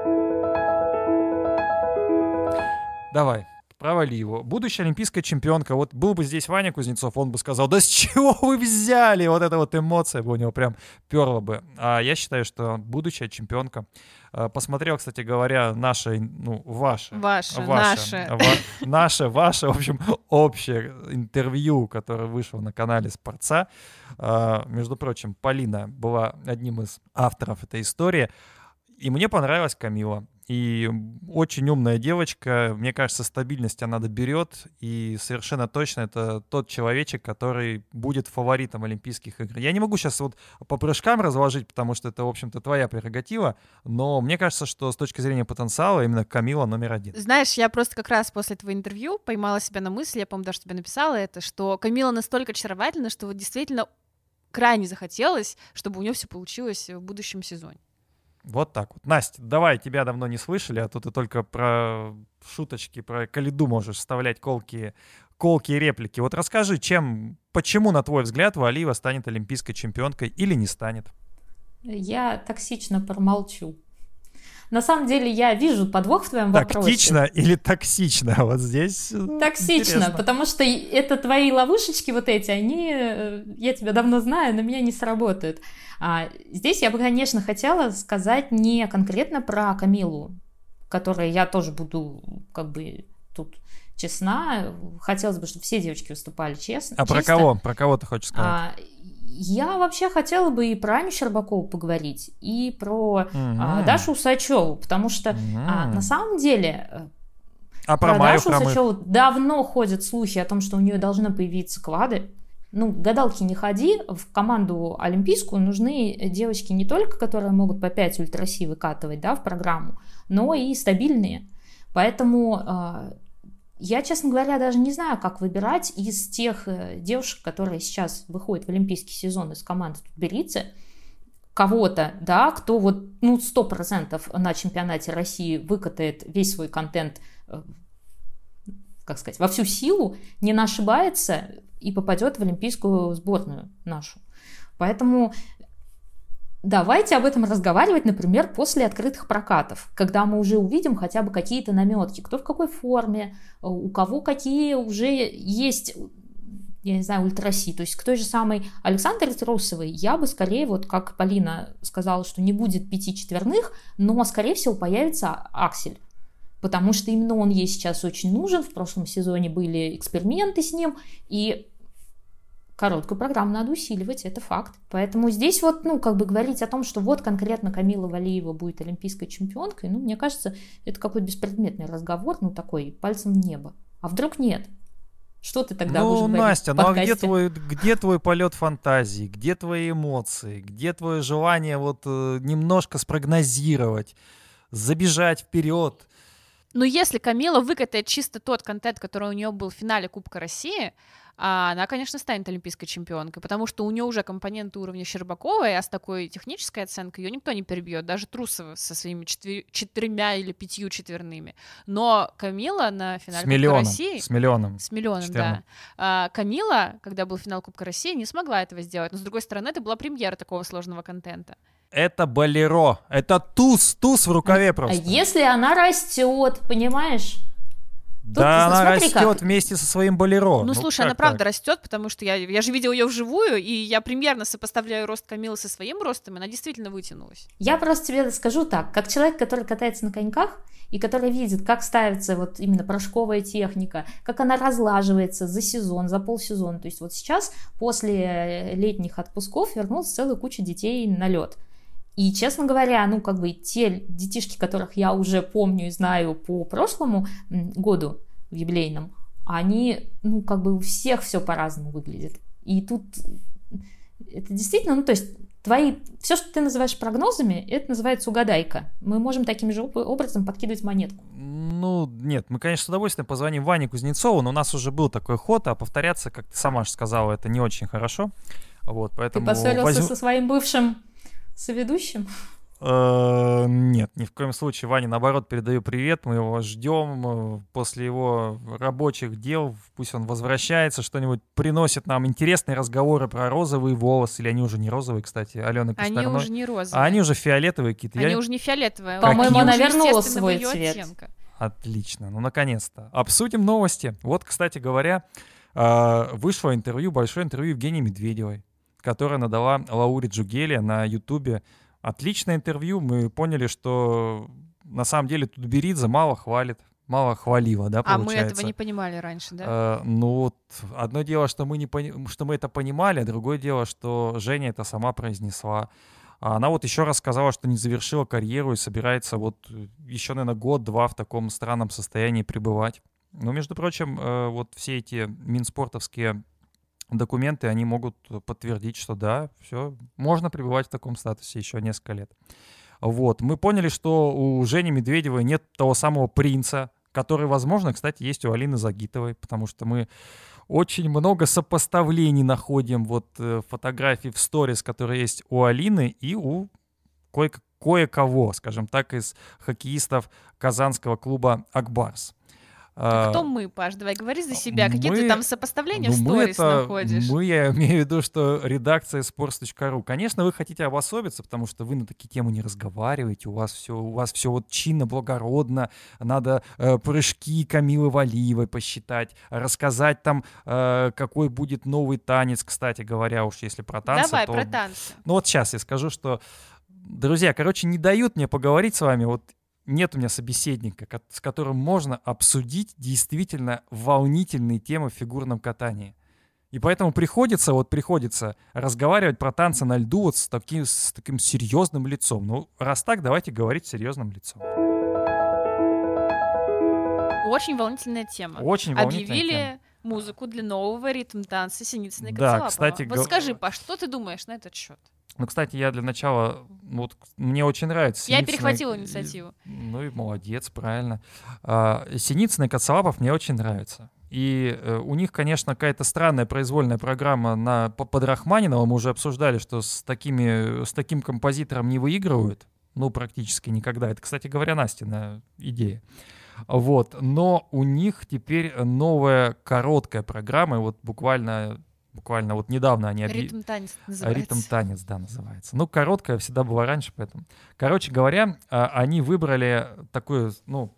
Давай, провали его. Будущая олимпийская чемпионка. Вот был бы здесь Ваня Кузнецов, он бы сказал, да с чего вы взяли? Вот эта вот эмоция бы у него прям перла бы. А я считаю, что будущая чемпионка. А, Посмотрел, кстати говоря, наше, ну, ваше. Ваше, ваше, наше. ва- наше, ваше, в общем, общее интервью, которое вышло на канале Спорца. А, Между прочим, Полина была одним из авторов этой истории. И мне понравилась Камила. И очень умная девочка. Мне кажется, стабильность она доберет. И совершенно точно это тот человечек, который будет фаворитом Олимпийских игр. Я не могу сейчас вот по прыжкам разложить, потому что это, в общем-то, твоя прерогатива. Но мне кажется, что с точки зрения потенциала именно Камила номер один. Знаешь, я просто как раз после этого интервью поймала себя на мысли, я, по-моему, даже тебе написала это, что Камила настолько очаровательна, что вот действительно крайне захотелось, чтобы у нее все получилось в будущем сезоне. Вот так вот. Настя, давай, тебя давно не слышали, а то ты только про шуточки, про Калиду можешь вставлять колкие, колкие реплики. Вот расскажи, чем, почему, на твой взгляд, Валиева станет олимпийской чемпионкой или не станет? Я токсично промолчу. На самом деле я вижу подвох в твоем вопросе. Тактично или токсично? Вот здесь ну, Токсично, интересно. потому что это твои ловушечки вот эти, они, э, я тебя давно знаю, на меня не сработают. А здесь я бы, конечно, хотела сказать не конкретно про Камилу, которой я тоже буду как бы тут честна. Хотелось бы, чтобы все девочки выступали честно. А про чисто. кого? Про кого ты хочешь сказать? А, я вообще хотела бы и про Аню Щербакову поговорить, и про а, Мгм. Дашу Усачеву, потому что а, Мгм. на самом деле э, А про про Майю Дашу? Усачеву давно ходят слухи о том, что у нее должны появиться квады. Ну, гадалки не ходи, в команду олимпийскую нужны девочки не только, которые могут по 5 ультраси выкатывать, да, в программу, но и стабильные. Поэтому э, я, честно говоря, даже не знаю, как выбирать из тех э, девушек, которые сейчас выходят в олимпийский сезон из команды Тутберидзе, кого-то, да, кто вот, ну, сто процентов на чемпионате России выкатает весь свой контент, э, как сказать, во всю силу, не ошибается и попадет в олимпийскую сборную нашу. Поэтому давайте об этом разговаривать, например, после открытых прокатов, когда мы уже увидим хотя бы какие-то наметки, кто в какой форме, э, у кого какие уже есть я не знаю, ультраси. То есть к той же самой Александре Трусовой я бы скорее, вот как Полина сказала, что не будет пяти четверных, но, скорее всего, появится Аксель. Потому что именно он ей сейчас очень нужен. В прошлом сезоне были эксперименты с ним, и короткую программу надо усиливать, это факт. Поэтому здесь вот, ну, как бы говорить о том, что вот конкретно Камила Валиева будет олимпийской чемпионкой, ну, мне кажется, это какой-то беспредметный разговор, ну, такой, пальцем в небо. А вдруг нет? Что ты тогда будешь ну, говорить Настя, ну а где твой, где твой полет фантазии, где твои эмоции, где твое желание вот э, немножко спрогнозировать, забежать вперед? Но если Камила выкатает чисто тот контент, который у нее был в финале Кубка России, а, она, конечно, станет олимпийской чемпионкой, потому что у нее уже компоненты уровня Щербаковой, а с такой технической оценкой ее никто не перебьет, даже Трусова со своими четвер- четырьмя или пятью четверными. Но Камила на финале С Кубка миллионом. России... С миллионом. С миллионом, Четверным. да. А, Камила, когда был финал Кубка России, не смогла этого сделать. Но, с другой стороны, это была премьера такого сложного контента. Это болеро. Это туз, туз в рукаве А просто. если она растет, понимаешь? Да, тут она смотри растет как. вместе со своим болеро. Ну, слушай, она правда так? растет, потому что я, я же видела ее вживую, и я примерно сопоставляю рост Камилы со своим ростом, и она действительно вытянулась. Я просто тебе скажу так, как человек, который катается на коньках и который видит, как ставится вот именно прыжковая техника, как она разлаживается за сезон, за полсезона. То есть вот сейчас после летних отпусков вернулась целая куча детей на лед. И, честно говоря, ну, как бы те детишки, которых я уже помню и знаю по прошлому году в юбилейном, они, ну, как бы у всех все по-разному выглядит. И тут это действительно, ну, то есть твои, все, что ты называешь прогнозами, это называется угадайка. Мы можем таким же об- образом подкидывать монетку. Ну, нет, мы, конечно, с удовольствием позвоним Ване Кузнецову, но у нас уже был такой ход, а повторяться, как ты сама же сказала, это не очень хорошо. Вот, Ты поэтому поссорился возьм- со своим бывшим соведущим? Э, Нет, ни в коем случае. Ване, наоборот, передаю привет. Мы его ждем э, после его рабочих дел. Пусть он возвращается, что-нибудь приносит нам интересные разговоры про розовые волосы. Или они уже не розовые, кстати, Алены Они уже не розовые. А они уже фиолетовые какие-то. Они Я- уже не фиолетовые. По-моему, она вернула свой цвет. оттенка. Отлично, ну наконец-то. Обсудим новости. Вот, кстати говоря, а, вышло интервью, большое интервью Евгении Медведевой, которая надала Лауре Джугеле на Ютубе. Отличное интервью. Мы поняли, что на самом деле Тутберидзе мало хвалит, мало хвалила, да, получается. А мы этого не понимали раньше, да? Э, ну, вот одно дело, что мы, не пони... что мы это понимали, а другое дело, что Женя это сама произнесла. А она вот еще раз сказала, что не завершила карьеру и собирается вот э, еще, наверное, год-два в таком странном состоянии пребывать. Но, между прочим, э, вот все эти минспортовские документы, они могут подтвердить, что да, все, можно пребывать в таком статусе еще несколько лет. Вот, мы поняли, что у Жени Медведевой нет того самого принца, который, возможно, кстати, есть у Алины Загитовой, потому что мы очень много сопоставлений находим вот э, фотографий в сторис, которые есть у Алины и у кое- кое-кого, скажем так, из хоккеистов казанского клуба «Акбарс». А, кто мы, Паш? Давай говори за себя. Мы, Какие ты там сопоставления ну, в сторис это, находишь? Мы, я имею в виду, что редакция sports.ru. Конечно, вы хотите обособиться, потому что вы на такие темы не разговариваете. У вас все, у вас все вот чинно, благородно. Надо э, прыжки Камилы Валиевой посчитать, рассказать там, э, какой будет новый танец, кстати говоря, уж если про танцы. Давай, то... про танцы. Ну вот сейчас я скажу, что Друзья, короче, не дают мне поговорить с вами вот нет у меня собеседника, с которым можно обсудить действительно волнительные темы в фигурном катании. И поэтому приходится, вот приходится разговаривать про танцы на льду вот с таким, с таким серьезным лицом. Ну, раз так, давайте говорить серьезным лицом. Очень волнительная тема. Очень волнительная Объявили тема. музыку для нового ритм танца Синицына и Да, кстати, Вот скажи, Паш, что ты думаешь на этот счет? Ну, кстати, я для начала, вот мне очень нравится. Я Синицына, перехватила инициативу. Ну и молодец, правильно. А, Синицын и Коцелапов мне очень нравятся. И э, у них, конечно, какая-то странная произвольная программа на, под Рахманинова. Мы уже обсуждали, что с, такими, с таким композитором не выигрывают. Ну, практически никогда. Это, кстати говоря, Настина идея. Вот. Но у них теперь новая короткая программа. вот буквально Буквально вот недавно они объявили... Ритм танец называется. Ритм танец, да, называется. Ну, короткая всегда была раньше, поэтому... Короче говоря, а, они выбрали такую, ну,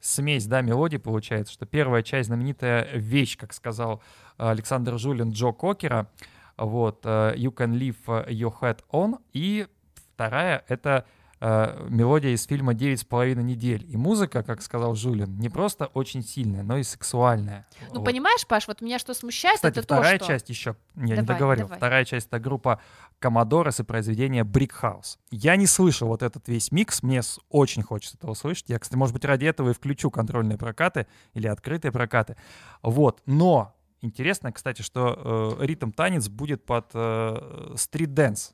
смесь, да, мелодий получается, что первая часть знаменитая вещь, как сказал Александр Жулин Джо Кокера, вот, э, You Can Leave Your Head On, и вторая — это э, мелодия из фильма «Девять с половиной недель». И музыка, как сказал Жулин, не просто очень сильная, но и сексуальная. Ну, вот. понимаешь, Паш, вот меня что смущает, Кстати, это вторая то, что... часть еще, я давай, не договорил, давай. вторая часть — это группа Commodores и произведение Brick House. Я не слышал вот этот весь микс, мне очень хочется этого слышать. Я, кстати, может быть, ради этого и включу контрольные прокаты или открытые прокаты. Вот, но Интересно, кстати, что э, ритм танец будет под э, street dance.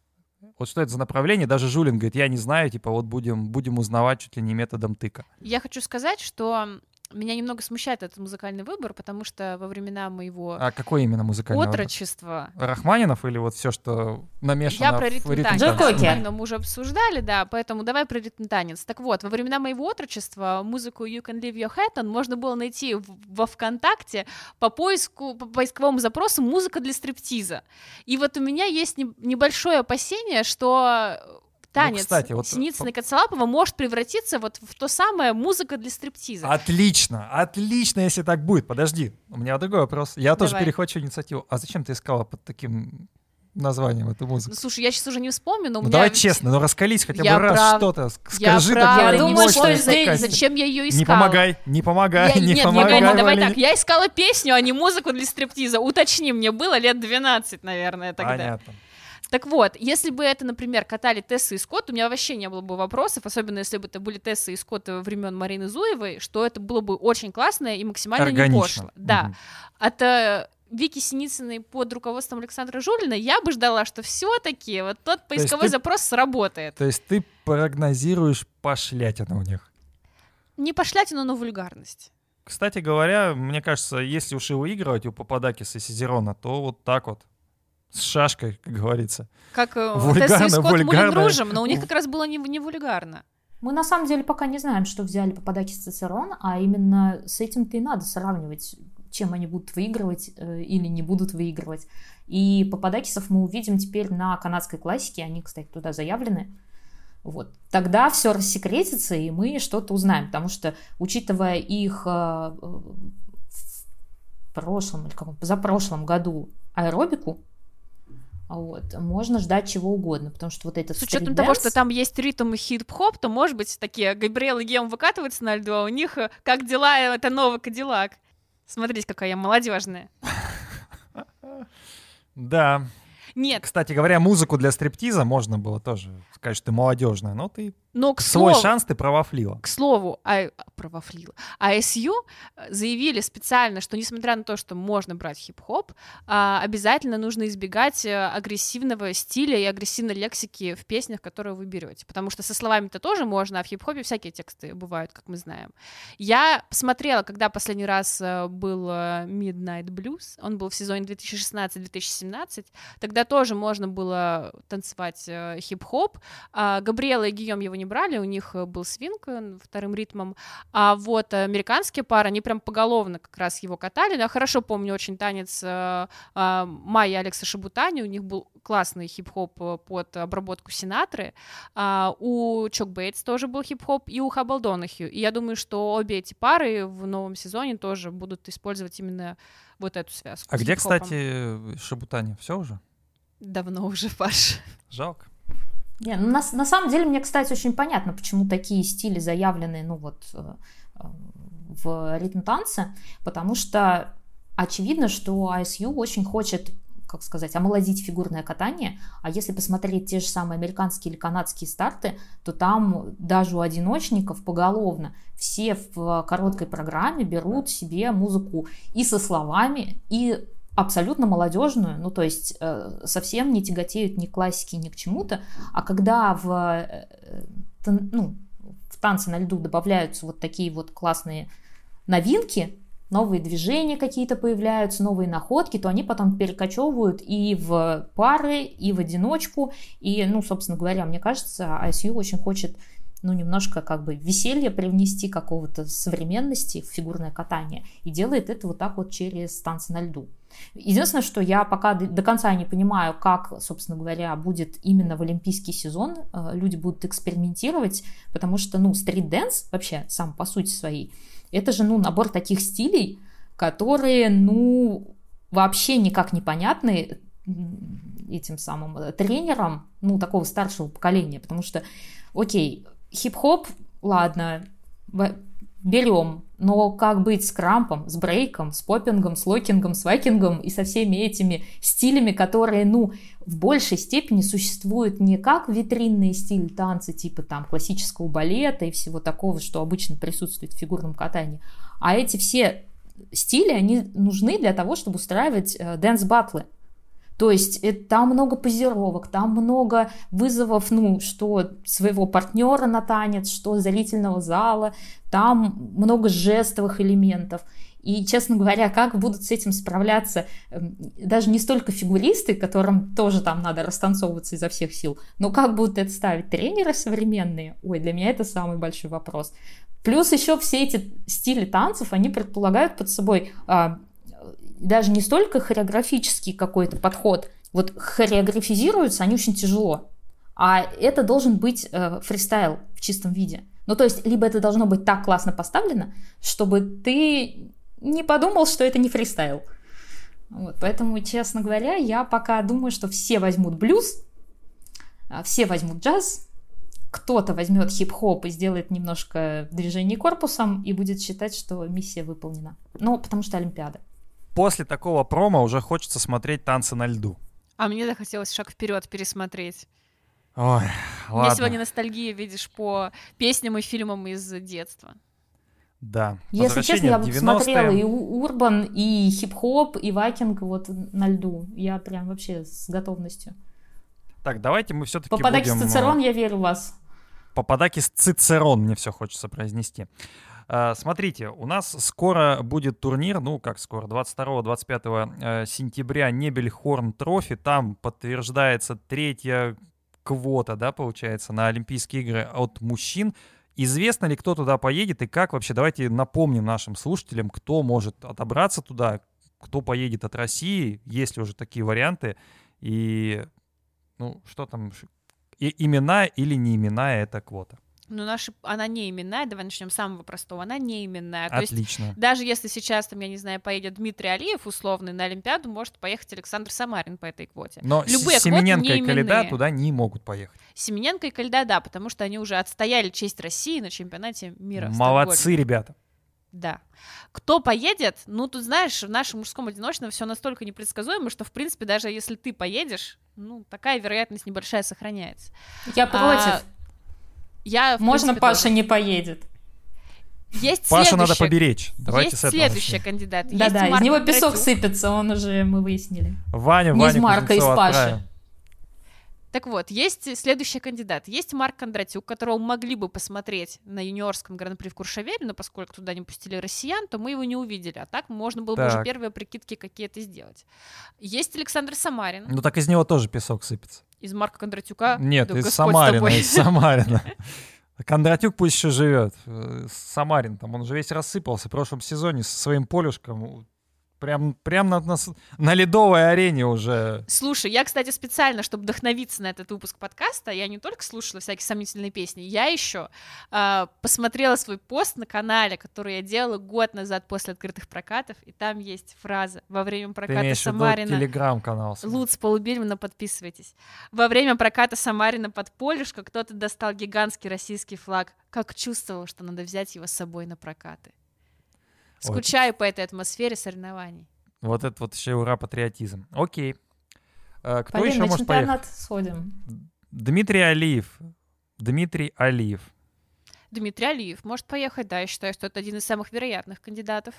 Вот что это за направление? Даже Жулин говорит, я не знаю, типа вот будем, будем узнавать чуть ли не методом тыка. Я хочу сказать, что меня немного смущает этот музыкальный выбор, потому что во времена моего а какой именно музыкальный отрочества... Выбор? Рахманинов или вот все, что намешано Я про ритм, танец. мы уже обсуждали, да, поэтому давай про ритм танец. Так вот, во времена моего отрочества музыку You Can Leave Your Head On можно было найти во ВКонтакте по поиску, по поисковому запросу «музыка для стриптиза». И вот у меня есть небольшое опасение, что танец ну, кстати, вот... Синицына и Коцелапова может превратиться вот в то самое музыка для стриптиза. Отлично, отлично, если так будет. Подожди, у меня другой вопрос. Я Давай. тоже перехвачу инициативу. А зачем ты искала под таким названием эту музыку. Ну, слушай, я сейчас уже не вспомню, но у ну, меня... Давай честно, ну раскались хотя я бы раз прав... что-то. Скажи я такое. Я думаю, что здесь, зачем я ее искала. Не помогай, не помогай, я, [LAUGHS] не нет, помогай. Нет, давай так, я искала песню, а не музыку для стриптиза. Уточни, мне было лет 12, наверное, тогда. Понятно. Так вот, если бы это, например, катали Тесса и Скотт, у меня вообще не было бы вопросов, особенно если бы это были Тесса и Скотт времен Марины Зуевой, что это было бы очень классно и максимально Органично. не пошло. Да. Угу. От Вики Синицыной под руководством Александра Жулина я бы ждала, что все-таки вот тот поисковой ты, запрос сработает. То есть ты прогнозируешь пошлятину у них? Не пошлятину, но вульгарность. Кстати говоря, мне кажется, если уж и выигрывать у Пападакиса и Сизерона, то вот так вот с шашкой, как говорится. Как э, вульгарно, Тесса и Скотт мы дружим, но у них как раз было не, не вульгарно. Мы на самом деле пока не знаем, что взяли Пападакис и Цицерон, а именно с этим-то и надо сравнивать, чем они будут выигрывать э, или не будут выигрывать. И Пападакисов мы увидим теперь на канадской классике, они, кстати, туда заявлены. Вот. Тогда все рассекретится, и мы что-то узнаем, потому что, учитывая их э, в прошлом или каком позапрошлом году аэробику, вот, можно ждать чего угодно, потому что вот этот С учетом того, что там есть ритм и хип-хоп, то, может быть, такие Габриэл и Гем выкатываются на льду, а у них э, как дела, это новый Кадиллак. Смотрите, какая я молодежная. Да. Нет. Кстати говоря, музыку для стриптиза можно было тоже сказать, что ты молодежная, но ты Но, к свой слову, шанс ты провафлила. К слову, а, провафлила. АСЮ заявили специально, что несмотря на то, что можно брать хип-хоп, а, обязательно нужно избегать э, агрессивного стиля и агрессивной лексики в песнях, которые вы берете. Потому что со словами-то тоже можно, а в хип-хопе всякие тексты бывают, как мы знаем. Я посмотрела, когда последний раз э, был э, Midnight Blues, он был в сезоне 2016-2017, тогда тоже можно было танцевать э, хип-хоп. А, Габриэла и Гийом его не брали, у них э, был свинг э, вторым ритмом, а вот американские пары, они прям поголовно как раз его катали. Я хорошо помню очень танец э, э, Майи и Алекса Шабутани, у них был классный хип-хоп э, под обработку Синатры. А, у Чок Бейтс тоже был хип-хоп, и у Хаббл Донахью. И я думаю, что обе эти пары в новом сезоне тоже будут использовать именно вот эту связку. А где, кстати, Шабутани? Все уже? Давно уже, [LAUGHS] Паш. Жалко. Не, ну, на, на самом деле, мне, кстати, очень понятно, почему такие стили заявлены, ну вот, э, э, в ритм танце, потому что очевидно, что ISU очень хочет как сказать, омолодить фигурное катание, а если посмотреть те же самые американские или канадские старты, то там даже у одиночников поголовно все в короткой программе берут себе музыку и со словами, и абсолютно молодежную, ну то есть э, совсем не тяготеют ни к классике, ни к чему-то, а когда в, э, ну, в танце на льду добавляются вот такие вот классные новинки, новые движения какие-то появляются, новые находки, то они потом перекочевывают и в пары, и в одиночку, и, ну, собственно говоря, мне кажется, ISU очень хочет ну, немножко как бы веселье привнести какого-то современности в фигурное катание. И делает это вот так вот через танцы на льду. Единственное, что я пока до, конца не понимаю, как, собственно говоря, будет именно в олимпийский сезон. Э, Люди будут экспериментировать, потому что, ну, street dance вообще сам по сути своей, это же, ну, набор таких стилей, которые, ну, вообще никак не понятны этим самым э, тренерам, ну, такого старшего поколения, потому что, окей, хип-хоп, ладно, берем, но как быть с крампом, с брейком, с поппингом, с локингом, с вакингом и со всеми этими стилями, которые, ну, в большей степени существуют не как витринные стили танца, типа там классического балета и всего такого, что обычно присутствует в фигурном катании, а эти все стили, они нужны для того, чтобы устраивать э, dance-батлы. То есть это, там много позировок, там много вызовов, ну, что своего партнера на танец, что зрительного зала, там много жестовых элементов. И, честно говоря, как будут с этим справляться эм, даже не столько фигуристы, которым тоже там надо растанцовываться изо всех сил, но как будут это ставить тренеры современные? Ой, для меня это самый большой вопрос. Плюс еще все эти стили танцев, они предполагают под собой а, даже не столько хореографический какой-то подход. Вот хореографизируются они очень тяжело. А это должен быть э, фристайл в чистом виде. Ну, то есть, либо это должно быть так классно поставлено, чтобы ты не подумал, что это не фристайл. Вот, поэтому, честно говоря, я пока думаю, что все возьмут блюз, а, все возьмут джаз, кто-то возьмет хип-хоп и сделает немножко движений корпусом и будет считать, что миссия выполнена. Ну, потому что Олимпиада. После такого промо уже хочется смотреть танцы на льду. А мне захотелось шаг вперед пересмотреть. Ой, У меня ладно. сегодня ностальгия, видишь, по песням и фильмам из детства. Да. Если честно, я в бы 90-е. смотрела и urban, и хип-хоп, и waacking вот на льду. Я прям вообще с готовностью. Так, давайте мы все-таки Попадакис будем... э, Цицерон, я верю в вас. Пападакис Цицерон, мне все хочется произнести. А, Смотрите, у нас скоро будет турнир, ну как скоро, 22-25 э, сентября Небельхорн Трофи, там подтверждается третья квота, да, получается, на Олимпийские игры от мужчин. Известно ли, кто туда поедет и как вообще? Давайте напомним нашим слушателям, кто может отобраться туда, кто поедет от России, есть ли уже такие варианты, и ну что там, и имена или не именная эта квота. Ну, наша, она не именная, давай начнем с самого простого, она не именная. То есть Отлично. даже если сейчас, там, я не знаю, поедет Дмитрий Алиев условный на Олимпиаду, может поехать Александр Самарин по этой квоте. Но Любые квоты Семененко не и именные. туда не могут поехать. Семененко и Кальда, да, потому что они уже отстояли честь России на чемпионате мира. Молодцы, ребята. Да. Кто поедет? Ну, тут, знаешь, в нашем мужском одиночном все настолько непредсказуемо, что, в принципе, даже если ты поедешь, ну, такая вероятность небольшая сохраняется. Я А, против. Я, Можно принципе, Паша тоже. не поедет. Есть Пашу надо поберечь. Давайте Есть с этого следующий начнем. кандидат. Есть Да-да, из Марк него песок сыпется, он уже, мы выяснили. Ваня, Не Ваня из Марка, из Кузнецова Паши. отправим. Так вот, есть следующий кандидат. Есть Марк Кондратюк, которого могли бы посмотреть на юниорском гран-при в Куршавере, но поскольку туда не пустили россиян, то мы его не увидели. А так можно было бы уже Так. первые прикидки какие-то сделать. Есть Александр Самарин Ну так из него тоже песок сыпется. Из Марка Кондратюка. Нет, Да из Господь Самарина, из Самарина. [LAUGHS] Кондратюк пусть еще живет. Э, Самарин там, он же весь рассыпался в прошлом сезоне со своим полюшком. Прям, прям на, на, на ледовой арене уже. Слушай, я, кстати, специально, чтобы вдохновиться на этот выпуск подкаста, я не только слушала всякие сомнительные песни, я еще а, посмотрела свой пост на канале, который я делала год назад после открытых прокатов, и там есть фраза во время Ты проката виду Самарина. телеграм-канал. Луц Полубельмана, подписывайтесь. Во время проката Самарина под Полюшко кто-то достал гигантский российский флаг. Как чувствовал, что надо взять его с собой на прокаты. Скучаю по этой атмосфере соревнований. Вот это вот еще ура патриотизм. Окей. Э, Кто Полин, еще на может поехать? сходим. Дмитрий Алиев. Дмитрий Алиев. Дмитрий Алиев может поехать, да, я считаю, что это один из самых вероятных кандидатов.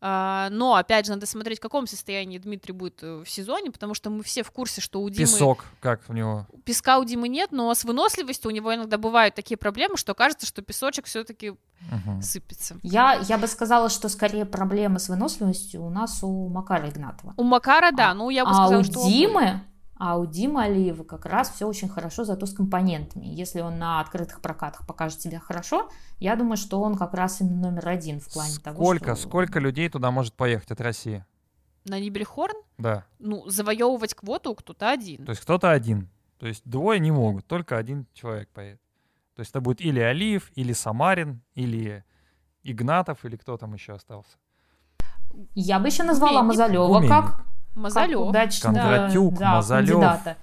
А, но, опять же, надо смотреть, в каком состоянии Дмитрий будет э, в сезоне, потому что мы все в курсе, что у Димы... Песок, как у него? Песка у Димы нет, но с выносливостью у него иногда бывают такие проблемы, что кажется, что песочек все-таки Мгм. сыпется. Я, я бы сказала, что скорее проблемы с выносливостью у нас у Макара Игнатова. У Макара, да, А- ну я бы а сказала, у что... Димы, а у Димы Алиева как раз все очень хорошо, зато с компонентами. Если он на открытых прокатах покажет себя хорошо, я думаю, что он как раз именно номер один в плане того, Сколько, что... сколько людей туда может поехать от России? На Нибельхорн, Да. ну, завоевывать квоту кто-то один. То есть кто-то один. То есть двое не могут, только один человек поедет. То есть это будет или Алиев, или Самарин, или Игнатов, или кто там еще остался. Я бы еще назвала Гуменник. Мазалева Гуменник. как Мазалев. как удачно, Кондратюк, да, Мазалев. кандидата.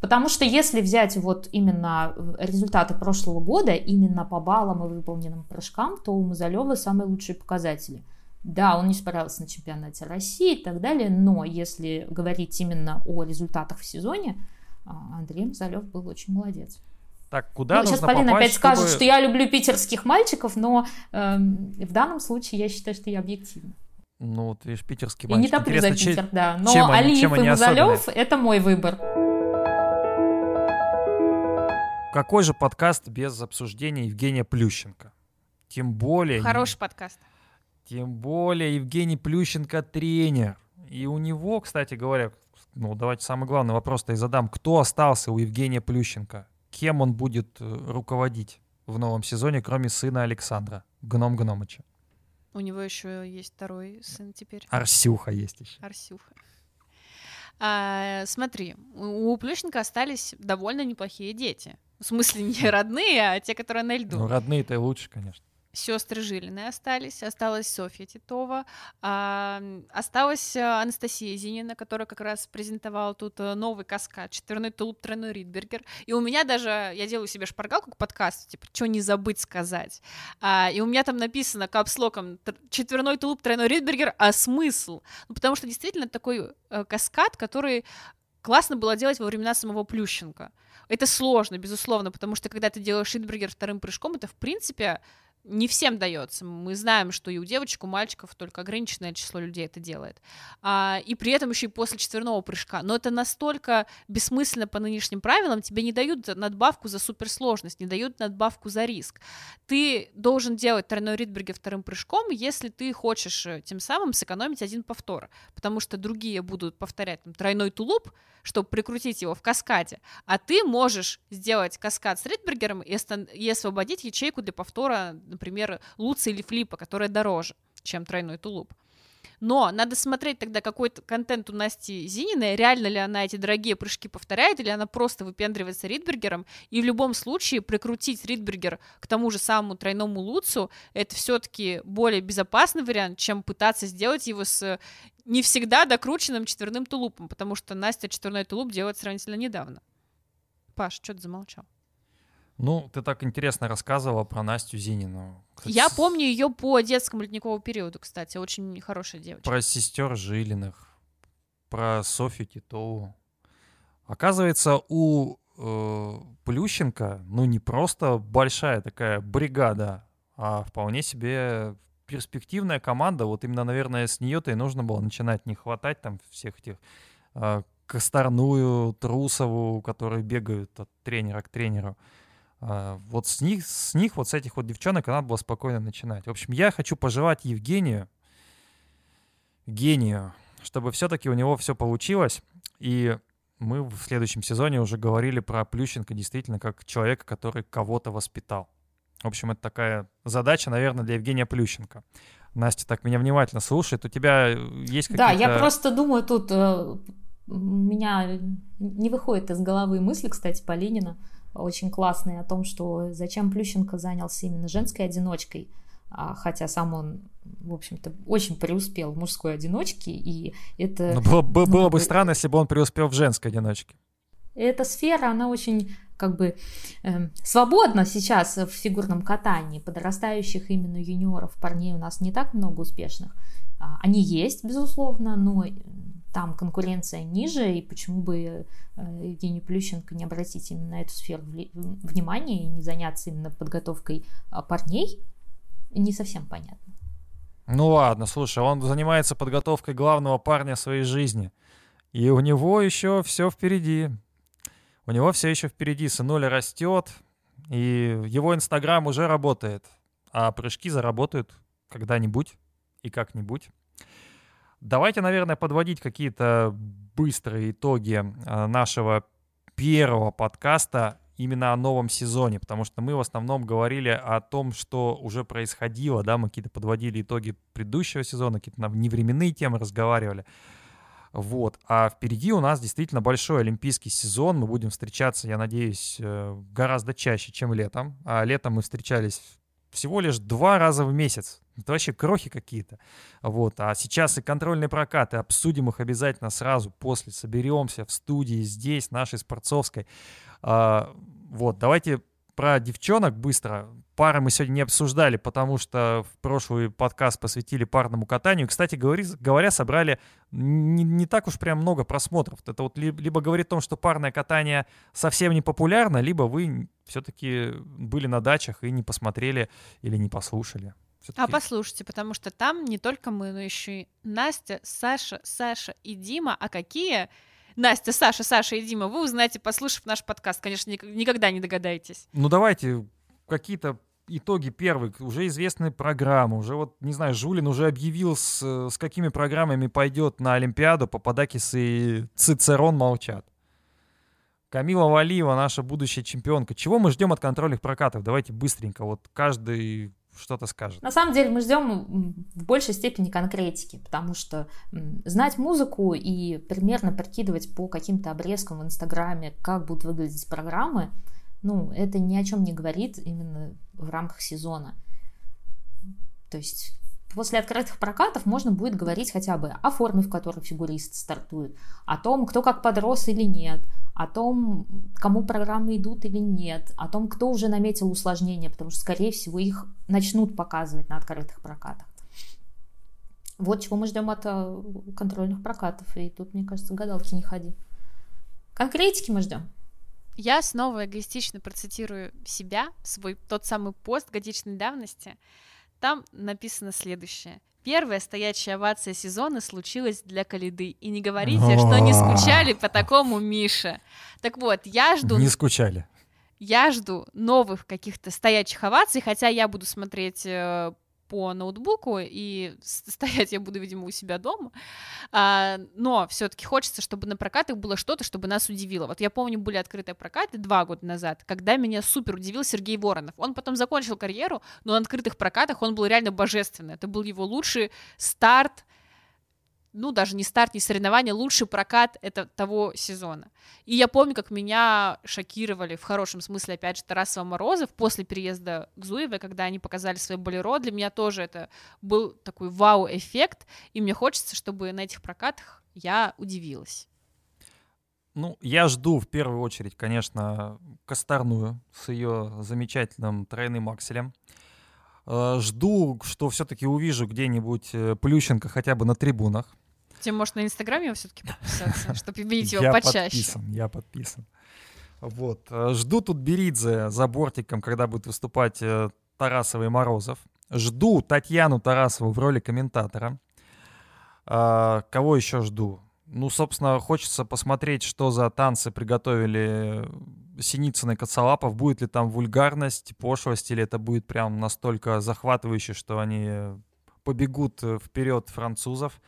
Потому что если взять вот именно э, результаты прошлого года, именно по баллам и выполненным прыжкам, то у Мазалева самые лучшие показатели. Да, он не справился на чемпионате России и так далее, но если говорить именно о результатах в сезоне, а, Андрей Мазалев был очень молодец. Так, куда Ну, нужно сейчас Полина попасть, опять скажет, чтобы- что я люблю питерских мальчиков, но эм, в данном случае я считаю, что я объективна. Ну, вот видишь, питерский И не мальчик. топлю за Интересно, че- Питер, да. Но чем они- Алиев чем и Мазалев – это мой выбор. Какой же подкаст без обсуждения Евгения Плющенко? Тем более... Хороший подкаст. Тем более Евгений Плющенко тренер. И у него, кстати говоря, ну давайте самый главный вопрос-то и задам. Кто остался у Евгения Плющенко? Кем он будет э, руководить в новом сезоне, кроме сына Александра, Гном Гномыча? У него еще есть второй сын теперь. Арсюха есть еще. Арсюха. А, смотри, у Плющенко остались довольно неплохие дети. В смысле, не родные, а те, которые на льду. Ну, родные-то лучше, конечно. Сестры Жилины остались, осталась Софья Титова, а, осталась э, Анастасия Зинина, которая как раз презентовала тут э, новый каскад, четверной тулуп, тройной ридбергер. И у меня даже, я делаю себе шпаргалку к подкасту, типа, что не забыть сказать. А, и у меня там написано капслоком «Тр- четверной тулуп, тройной ридбергер, а смысл? Ну, потому что действительно такой э, каскад, который классно было делать во времена самого Плющенко. Это сложно, безусловно, потому что когда ты делаешь ридбергер вторым прыжком, это, в принципе, не всем дается. Мы знаем, что и у девочек, у мальчиков только ограниченное число людей это делает. А, и при этом еще и после четверного прыжка. Но это настолько бессмысленно по нынешним правилам, тебе не дают надбавку за суперсложность, не дают надбавку за риск. Ты должен делать тройной ридбергер вторым прыжком, если ты хочешь э, тем самым сэкономить один повтор, потому что другие будут повторять там, тройной тулуп, чтобы прикрутить его в каскаде, а ты можешь сделать каскад с ридбергером и, и освободить ячейку для повтора, например, луца или флипа, которая дороже, чем тройной тулуп. Но надо смотреть тогда, какой контент у Насти Зининой, реально ли она эти дорогие прыжки повторяет, или она просто выпендривается Ридбергером. И в любом случае прикрутить Ридбергер к тому же самому тройному луцу, это все-таки более безопасный вариант, чем пытаться сделать его с не всегда докрученным четверным тулупом, потому что Настя четверной тулуп делает сравнительно недавно. Паш, что ты замолчал? Ну, ты так интересно рассказывала про Настю Зинину. Кстати, Я помню ее по детскому ледниковому периоду, кстати, очень хорошая девочка. Про сестер Жилиных, про Софью Титову. Оказывается, у э, Плющенко, ну, не просто большая такая бригада, а вполне себе перспективная команда. Вот именно, наверное, с нее-то и нужно было начинать не хватать там всех этих э, Косторную, Трусову, которые бегают от тренера к тренеру. А, вот с них, с них, вот с этих вот девчонок надо было спокойно начинать. В общем, я хочу пожелать Евгению, гению, чтобы все-таки у него все получилось. И мы в следующем сезоне уже говорили про Плющенко действительно как человека, который кого-то воспитал. В общем, это такая задача, наверное, для Евгения Плющенко. Настя так меня внимательно слушает. У тебя есть какие-то... Да, я просто думаю, тут э, у меня не выходит из головы мысли, кстати, по Ленина очень классные о том, что зачем Плющенко занялся именно женской одиночкой, а, хотя сам он, в общем-то, очень преуспел в мужской одиночке, и это... Ну, было, было, ну, было бы странно, если бы он преуспел в женской одиночке. Эта сфера, она очень как бы э, свободна сейчас в фигурном катании. Подрастающих именно юниоров, парней у нас не так много успешных. А, они есть, безусловно, но там конкуренция ниже, и почему бы э, Евгению Плющенко не обратить именно на эту сферу внимания и не заняться именно подготовкой а, парней, не совсем понятно. Ну ладно, слушай, он занимается подготовкой главного парня своей жизни. И у него еще все впереди. У него все еще впереди. Сынуля растет, и его Инстаграм уже работает. А прыжки заработают когда-нибудь и как-нибудь. Давайте, наверное, подводить какие-то быстрые итоги а, нашего первого подкаста именно о новом сезоне, потому что мы в основном говорили о том, что уже происходило, да, мы какие-то подводили итоги предыдущего сезона, какие-то невременные темы разговаривали. Вот. А впереди у нас действительно большой олимпийский сезон. Мы будем встречаться, я надеюсь, э, гораздо чаще, чем летом. А летом мы встречались всего лишь два раза в месяц. Это вообще крохи какие-то. Вот. А сейчас и контрольные прокаты. Обсудим их обязательно сразу после. Соберемся в студии здесь, нашей спортсовской. А, вот, давайте про девчонок быстро. Пары мы сегодня не обсуждали, потому что в прошлый подкаст посвятили парному катанию. Кстати говоря, говоря собрали не, не так уж прям много просмотров. Это вот либо говорит о том, что парное катание совсем не популярно, либо вы все-таки были на дачах и не посмотрели или не послушали. А послушайте, потому что там не только мы, но еще и Настя, Саша, Саша и Дима. А какие Настя, Саша, Саша и Дима, вы узнаете, послушав наш подкаст. Конечно, никогда не догадаетесь. Ну давайте какие-то итоги первых, уже известные программы, уже вот, не знаю, Жулин уже объявил, с, с какими программами пойдет на Олимпиаду, Пападакис и Цицерон молчат. Камила Валиева, наша будущая чемпионка. Чего мы ждем от контрольных прокатов? Давайте быстренько, вот каждый что-то скажет. На самом деле мы ждем в большей степени конкретики, потому что знать музыку и примерно прикидывать по каким-то обрезкам в Инстаграме, как будут выглядеть программы, ну, это ни о чем не говорит именно в рамках сезона. То есть после открытых прокатов можно будет говорить хотя бы о форме, в которой фигурист стартует, о том, кто как подрос или нет, о том, кому программы идут или нет, о том, кто уже наметил усложнения, потому что, скорее всего, их начнут показывать на открытых прокатах. Вот чего мы ждем от э, контрольных прокатов. И тут, мне кажется, гадалки не ходи. Конкретики мы ждем. Я снова эгоистично процитирую себя, свой тот самый пост годичной давности. Там написано следующее. Первая стоячая овация сезона случилась для Калиды. И не говорите, что не скучали по такому Мише. Так вот, я жду... Не скучали. Я жду новых каких-то стоячих оваций, хотя я буду смотреть э, по ноутбуку, и [LAUGHS] стоять я буду, видимо, у себя дома. А, но все-таки хочется, чтобы на прокатах было что-то, чтобы нас удивило. Вот я помню, были открытые прокаты два года назад, когда меня супер удивил Сергей Воронов. Он потом закончил карьеру, но на открытых прокатах он был реально божественный. Это был его лучший старт ну, даже не старт, не соревнование, лучший прокат это того сезона. И я помню, как меня шокировали, в хорошем смысле, опять же, Тарасова Морозов после переезда к Зуевой, когда они показали свой болеро, для меня тоже это был такой вау-эффект, и мне хочется, чтобы на этих прокатах я удивилась. Ну, я жду в первую очередь, конечно, Косторную с ее замечательным тройным акселем. Э, жду, что все-таки увижу где-нибудь э, Плющенко хотя бы на трибунах. Тебе, может, на Инстаграме его все-таки подписаться, [LAUGHS] чтобы видеть его Я почаще? подписан, я подписан. Вот. э, Жду тут Беридзе за бортиком, когда будет выступать э, Тарасова и Морозов. Жду Татьяну Тарасову в роли комментатора. А, Кого еще жду? Ну, собственно, хочется посмотреть, что за танцы приготовили Синицын и Коцалапов. Будет ли там вульгарность, пошлость, или это будет прям настолько захватывающе, что они побегут э, вперед французов.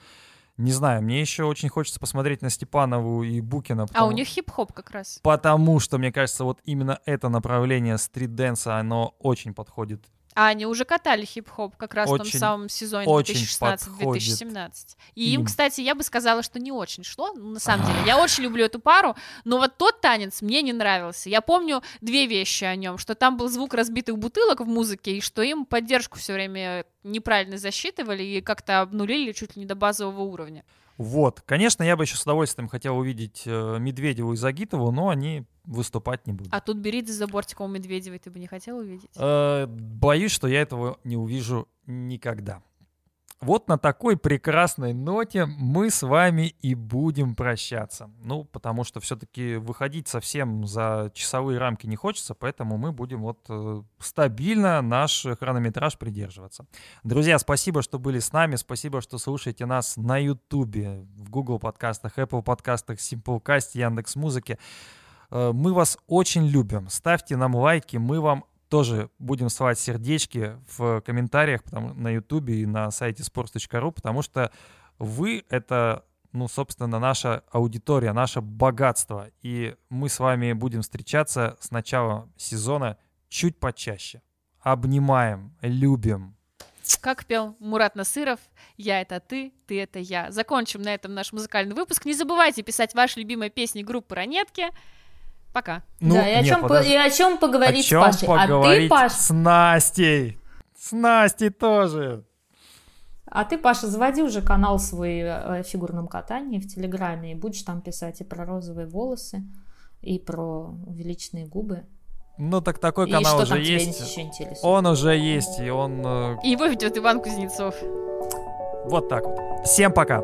Не знаю, мне еще очень хочется посмотреть на Степанову и Букина. А у потому- них хип-хоп как раз. Потому что, мне кажется, вот именно это направление стрит-дэнса, оно очень подходит. А они уже катали хип-хоп как раз в том Очень, самом сезоне очень 2016-2017. И им, им. кстати, я бы сказала, что не очень шло, ну, на самом деле. Я очень люблю эту пару, но вот тот танец мне не нравился. Я помню две вещи о нем, что там был звук разбитых бутылок в музыке, и что им поддержку все время неправильно засчитывали и как-то обнулили чуть ли не до базового уровня. Вот. Конечно, я бы еще с удовольствием хотел увидеть э, Медведеву и Загитову, но они выступать не будут. А тут Беридзе за бортиком Медведевой ты бы не хотел увидеть? Э, боюсь, что я этого не увижу никогда. Вот на такой прекрасной ноте мы с вами и будем прощаться. Ну, потому что все-таки выходить совсем за часовые рамки не хочется, поэтому мы будем вот э, стабильно наш хронометраж придерживаться. Друзья, спасибо, что были с нами, спасибо, что слушаете нас на Ютубе, в Google подкастах, Apple подкастах, Simplecast, Яндекс Музыке. Э, Мы вас очень любим. Ставьте нам лайки, мы вам тоже будем слать сердечки в комментариях потому, на ютубе и на сайте sports.ru, потому что вы — это, ну, собственно, наша аудитория, наше богатство. И мы с вами будем встречаться с начала сезона чуть почаще. Обнимаем, любим. Как пел Мурат Насыров, я это ты, ты это я. Закончим на этом наш музыкальный выпуск. Не забывайте писать ваши любимые песни группы Ранетки. Пока. Ну, да, и о, нет, чем, по- подожди. и о чем поговорить О чем с Пашей. А ты, поговорить Паш, с Настей? С Настей тоже. а ты, Паша, заводи уже канал свой о фигурном катании в Телеграме и будешь там писать и про розовые волосы, и про увеличенные губы. Ну так такой и канал что уже там тебя есть. Он уже есть, и он э, И его ведет Иван Кузнецов. вот так вот. Всем пока.